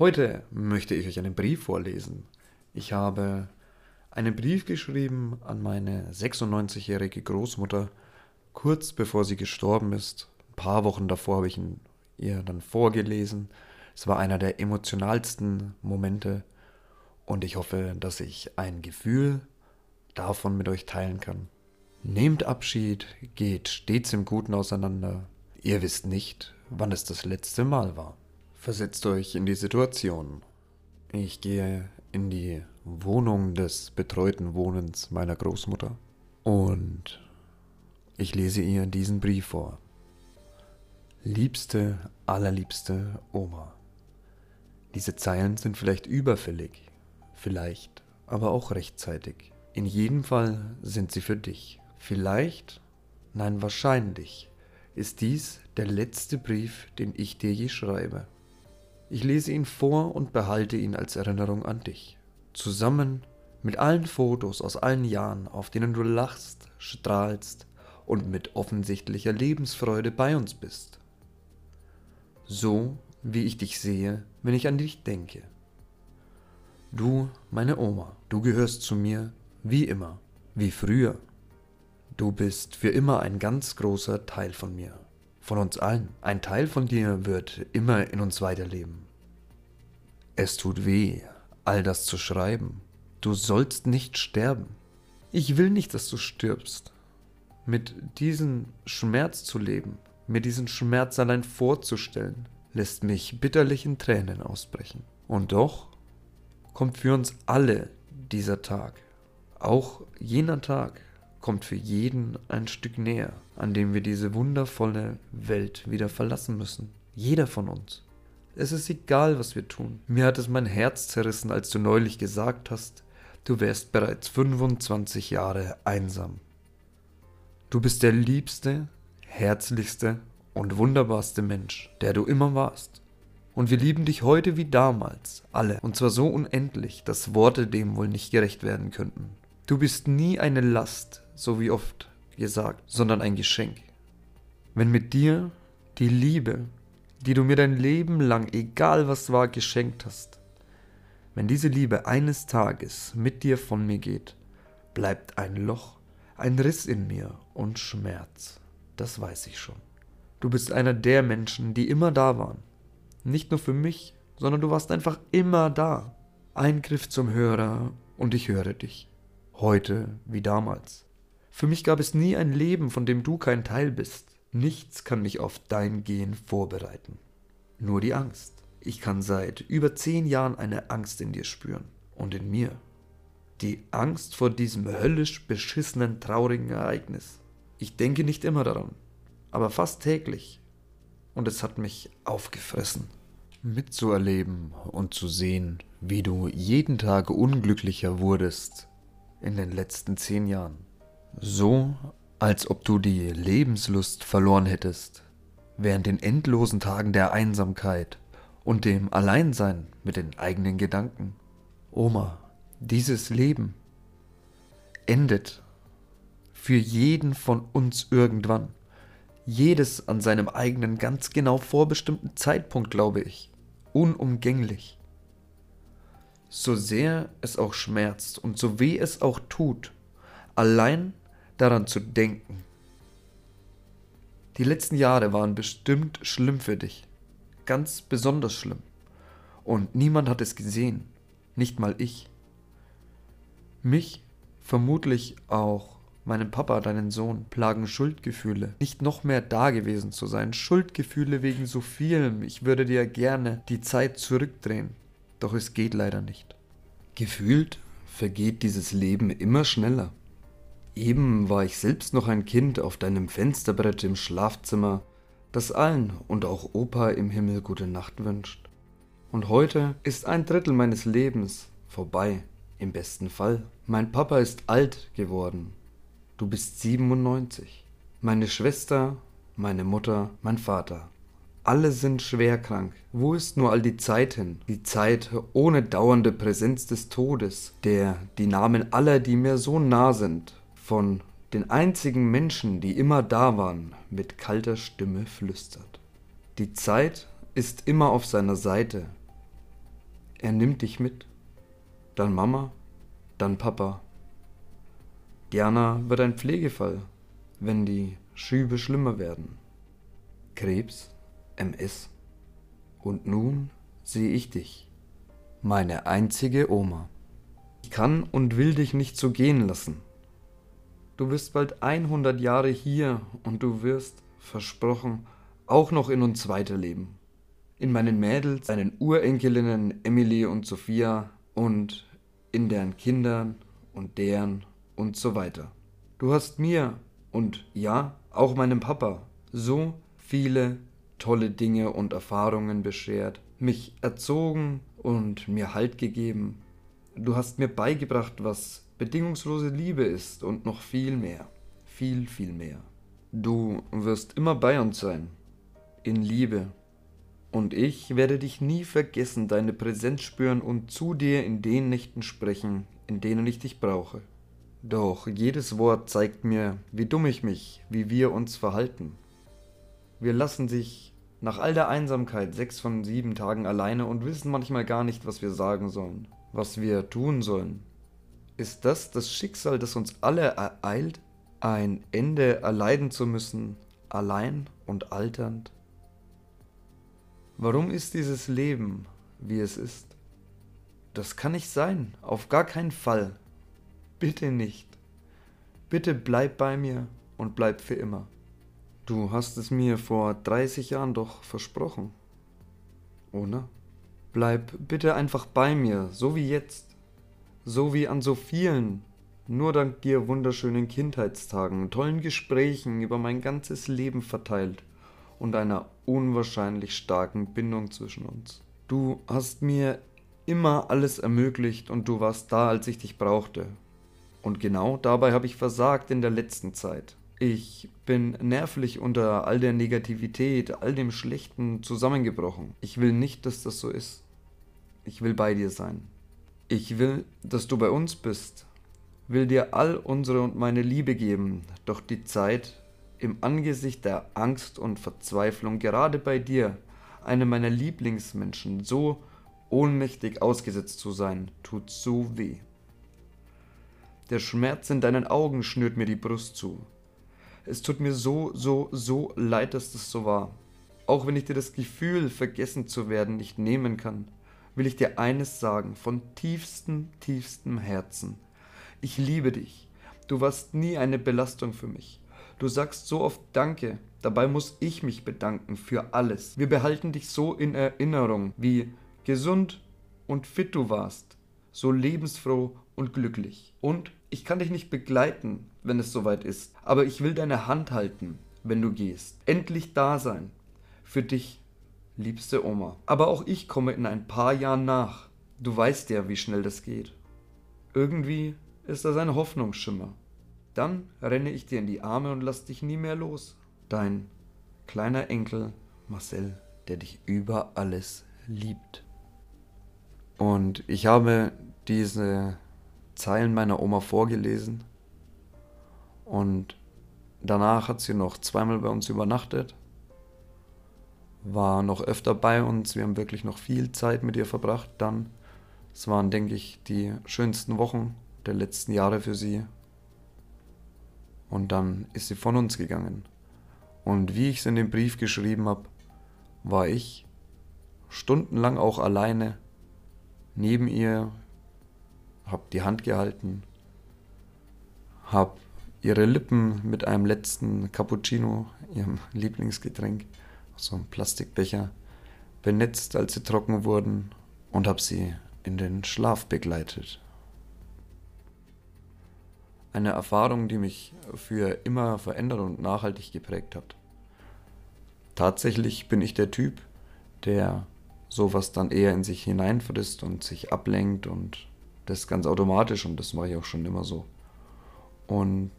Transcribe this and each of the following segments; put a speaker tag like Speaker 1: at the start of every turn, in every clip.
Speaker 1: Heute möchte ich euch einen Brief vorlesen. Ich habe einen Brief geschrieben an meine 96-jährige Großmutter, kurz bevor sie gestorben ist. Ein paar Wochen davor habe ich ihn ihr dann vorgelesen. Es war einer der emotionalsten Momente und ich hoffe, dass ich ein Gefühl davon mit euch teilen kann. Nehmt Abschied, geht stets im Guten auseinander. Ihr wisst nicht, wann es das letzte Mal war. Versetzt euch in die Situation. Ich gehe in die Wohnung des betreuten Wohnens meiner Großmutter und ich lese ihr diesen Brief vor. Liebste, allerliebste Oma. Diese Zeilen sind vielleicht überfällig, vielleicht aber auch rechtzeitig. In jedem Fall sind sie für dich. Vielleicht, nein wahrscheinlich, ist dies der letzte Brief, den ich dir je schreibe. Ich lese ihn vor und behalte ihn als Erinnerung an dich. Zusammen mit allen Fotos aus allen Jahren, auf denen du lachst, strahlst und mit offensichtlicher Lebensfreude bei uns bist. So wie ich dich sehe, wenn ich an dich denke. Du, meine Oma, du gehörst zu mir wie immer, wie früher. Du bist für immer ein ganz großer Teil von mir von uns allen. Ein Teil von dir wird immer in uns weiterleben. Es tut weh, all das zu schreiben. Du sollst nicht sterben. Ich will nicht, dass du stirbst. Mit diesem Schmerz zu leben, mir diesen Schmerz allein vorzustellen, lässt mich bitterlich in Tränen ausbrechen. Und doch kommt für uns alle dieser Tag, auch jener Tag, kommt für jeden ein Stück näher, an dem wir diese wundervolle Welt wieder verlassen müssen. Jeder von uns. Es ist egal, was wir tun. Mir hat es mein Herz zerrissen, als du neulich gesagt hast, du wärst bereits 25 Jahre einsam. Du bist der liebste, herzlichste und wunderbarste Mensch, der du immer warst. Und wir lieben dich heute wie damals, alle, und zwar so unendlich, dass Worte dem wohl nicht gerecht werden könnten. Du bist nie eine Last, so wie oft gesagt, sondern ein Geschenk. Wenn mit dir die Liebe, die du mir dein Leben lang, egal was war, geschenkt hast, wenn diese Liebe eines Tages mit dir von mir geht, bleibt ein Loch, ein Riss in mir und Schmerz. Das weiß ich schon. Du bist einer der Menschen, die immer da waren. Nicht nur für mich, sondern du warst einfach immer da. Ein Griff zum Hörer und ich höre dich. Heute wie damals. Für mich gab es nie ein Leben, von dem du kein Teil bist. Nichts kann mich auf dein Gehen vorbereiten. Nur die Angst. Ich kann seit über zehn Jahren eine Angst in dir spüren. Und in mir. Die Angst vor diesem höllisch beschissenen, traurigen Ereignis. Ich denke nicht immer daran, aber fast täglich. Und es hat mich aufgefressen. Mitzuerleben und zu sehen, wie du jeden Tag unglücklicher wurdest in den letzten zehn Jahren. So, als ob du die Lebenslust verloren hättest, während den endlosen Tagen der Einsamkeit und dem Alleinsein mit den eigenen Gedanken. Oma, dieses Leben endet für jeden von uns irgendwann. Jedes an seinem eigenen ganz genau vorbestimmten Zeitpunkt, glaube ich. Unumgänglich. So sehr es auch schmerzt und so weh es auch tut, allein daran zu denken. Die letzten Jahre waren bestimmt schlimm für dich, ganz besonders schlimm. Und niemand hat es gesehen, nicht mal ich. Mich, vermutlich auch meinen Papa, deinen Sohn, plagen Schuldgefühle, nicht noch mehr da gewesen zu sein, Schuldgefühle wegen so vielem, ich würde dir gerne die Zeit zurückdrehen, doch es geht leider nicht. Gefühlt vergeht dieses Leben immer schneller. Eben war ich selbst noch ein Kind auf deinem Fensterbrett im Schlafzimmer, das allen und auch Opa im Himmel gute Nacht wünscht. Und heute ist ein Drittel meines Lebens vorbei, im besten Fall. Mein Papa ist alt geworden. Du bist 97. Meine Schwester, meine Mutter, mein Vater. Alle sind schwer krank. Wo ist nur all die Zeit hin? Die Zeit ohne dauernde Präsenz des Todes, der die Namen aller, die mir so nah sind, von den einzigen Menschen, die immer da waren, mit kalter Stimme flüstert. Die Zeit ist immer auf seiner Seite. Er nimmt dich mit. Dann Mama, dann Papa. Diana wird ein Pflegefall, wenn die Schübe schlimmer werden. Krebs, MS. Und nun sehe ich dich, meine einzige Oma. Ich kann und will dich nicht so gehen lassen. Du bist bald 100 Jahre hier und du wirst, versprochen, auch noch in uns weiterleben. In meinen Mädels, deinen Urenkelinnen Emily und Sophia und in deren Kindern und deren und so weiter. Du hast mir und ja, auch meinem Papa so viele tolle Dinge und Erfahrungen beschert, mich erzogen und mir Halt gegeben. Du hast mir beigebracht, was bedingungslose Liebe ist und noch viel mehr, viel, viel mehr. Du wirst immer bei uns sein, in Liebe. Und ich werde dich nie vergessen, deine Präsenz spüren und zu dir in den Nächten sprechen, in denen ich dich brauche. Doch jedes Wort zeigt mir, wie dumm ich mich, wie wir uns verhalten. Wir lassen sich nach all der Einsamkeit sechs von sieben Tagen alleine und wissen manchmal gar nicht, was wir sagen sollen, was wir tun sollen. Ist das das Schicksal, das uns alle ereilt? Ein Ende erleiden zu müssen, allein und alternd? Warum ist dieses Leben, wie es ist? Das kann nicht sein, auf gar keinen Fall. Bitte nicht. Bitte bleib bei mir und bleib für immer. Du hast es mir vor 30 Jahren doch versprochen. Oder? Bleib bitte einfach bei mir, so wie jetzt. So wie an so vielen, nur dank dir wunderschönen Kindheitstagen, tollen Gesprächen über mein ganzes Leben verteilt und einer unwahrscheinlich starken Bindung zwischen uns. Du hast mir immer alles ermöglicht und du warst da, als ich dich brauchte. Und genau dabei habe ich versagt in der letzten Zeit. Ich bin nervlich unter all der Negativität, all dem Schlechten zusammengebrochen. Ich will nicht, dass das so ist. Ich will bei dir sein. Ich will, dass du bei uns bist. Will dir all unsere und meine Liebe geben. Doch die Zeit im Angesicht der Angst und Verzweiflung gerade bei dir, einem meiner Lieblingsmenschen, so ohnmächtig ausgesetzt zu sein, tut so weh. Der Schmerz in deinen Augen schnürt mir die Brust zu. Es tut mir so, so, so leid, dass das so war. Auch wenn ich dir das Gefühl, vergessen zu werden, nicht nehmen kann, will ich dir eines sagen, von tiefstem, tiefstem Herzen. Ich liebe dich. Du warst nie eine Belastung für mich. Du sagst so oft Danke, dabei muss ich mich bedanken für alles. Wir behalten dich so in Erinnerung, wie gesund und fit du warst, so lebensfroh und glücklich. Und ich kann dich nicht begleiten, wenn es soweit ist, aber ich will deine Hand halten, wenn du gehst. Endlich da sein. Für dich, liebste Oma. Aber auch ich komme in ein paar Jahren nach. Du weißt ja, wie schnell das geht. Irgendwie ist das ein Hoffnungsschimmer. Dann renne ich dir in die Arme und lass dich nie mehr los. Dein kleiner Enkel Marcel, der dich über alles liebt. Und ich habe diese Zeilen meiner Oma vorgelesen. Und danach hat sie noch zweimal bei uns übernachtet, war noch öfter bei uns. Wir haben wirklich noch viel Zeit mit ihr verbracht. Dann, es waren, denke ich, die schönsten Wochen der letzten Jahre für sie. Und dann ist sie von uns gegangen. Und wie ich es in dem Brief geschrieben habe, war ich stundenlang auch alleine neben ihr hab die Hand gehalten, hab ihre Lippen mit einem letzten Cappuccino, ihrem Lieblingsgetränk, so einem Plastikbecher, benetzt, als sie trocken wurden, und hab sie in den Schlaf begleitet. Eine Erfahrung, die mich für immer verändert und nachhaltig geprägt hat. Tatsächlich bin ich der Typ, der sowas dann eher in sich hineinfrisst und sich ablenkt und das ganz automatisch und das mache ich auch schon immer so. Und,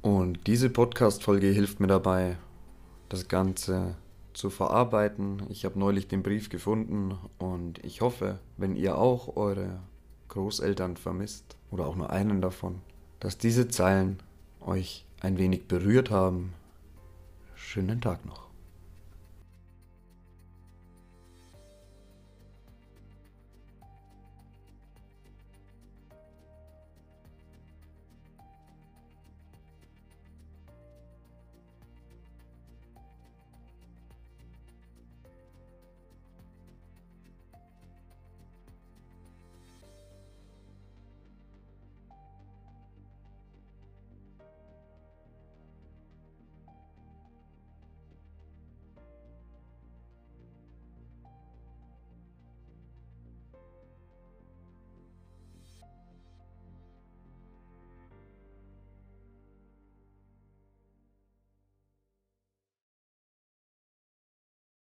Speaker 1: und diese Podcast-Folge hilft mir dabei, das Ganze zu verarbeiten. Ich habe neulich den Brief gefunden und ich hoffe, wenn ihr auch eure Großeltern vermisst oder auch nur einen davon, dass diese Zeilen euch ein wenig berührt haben. Schönen Tag noch.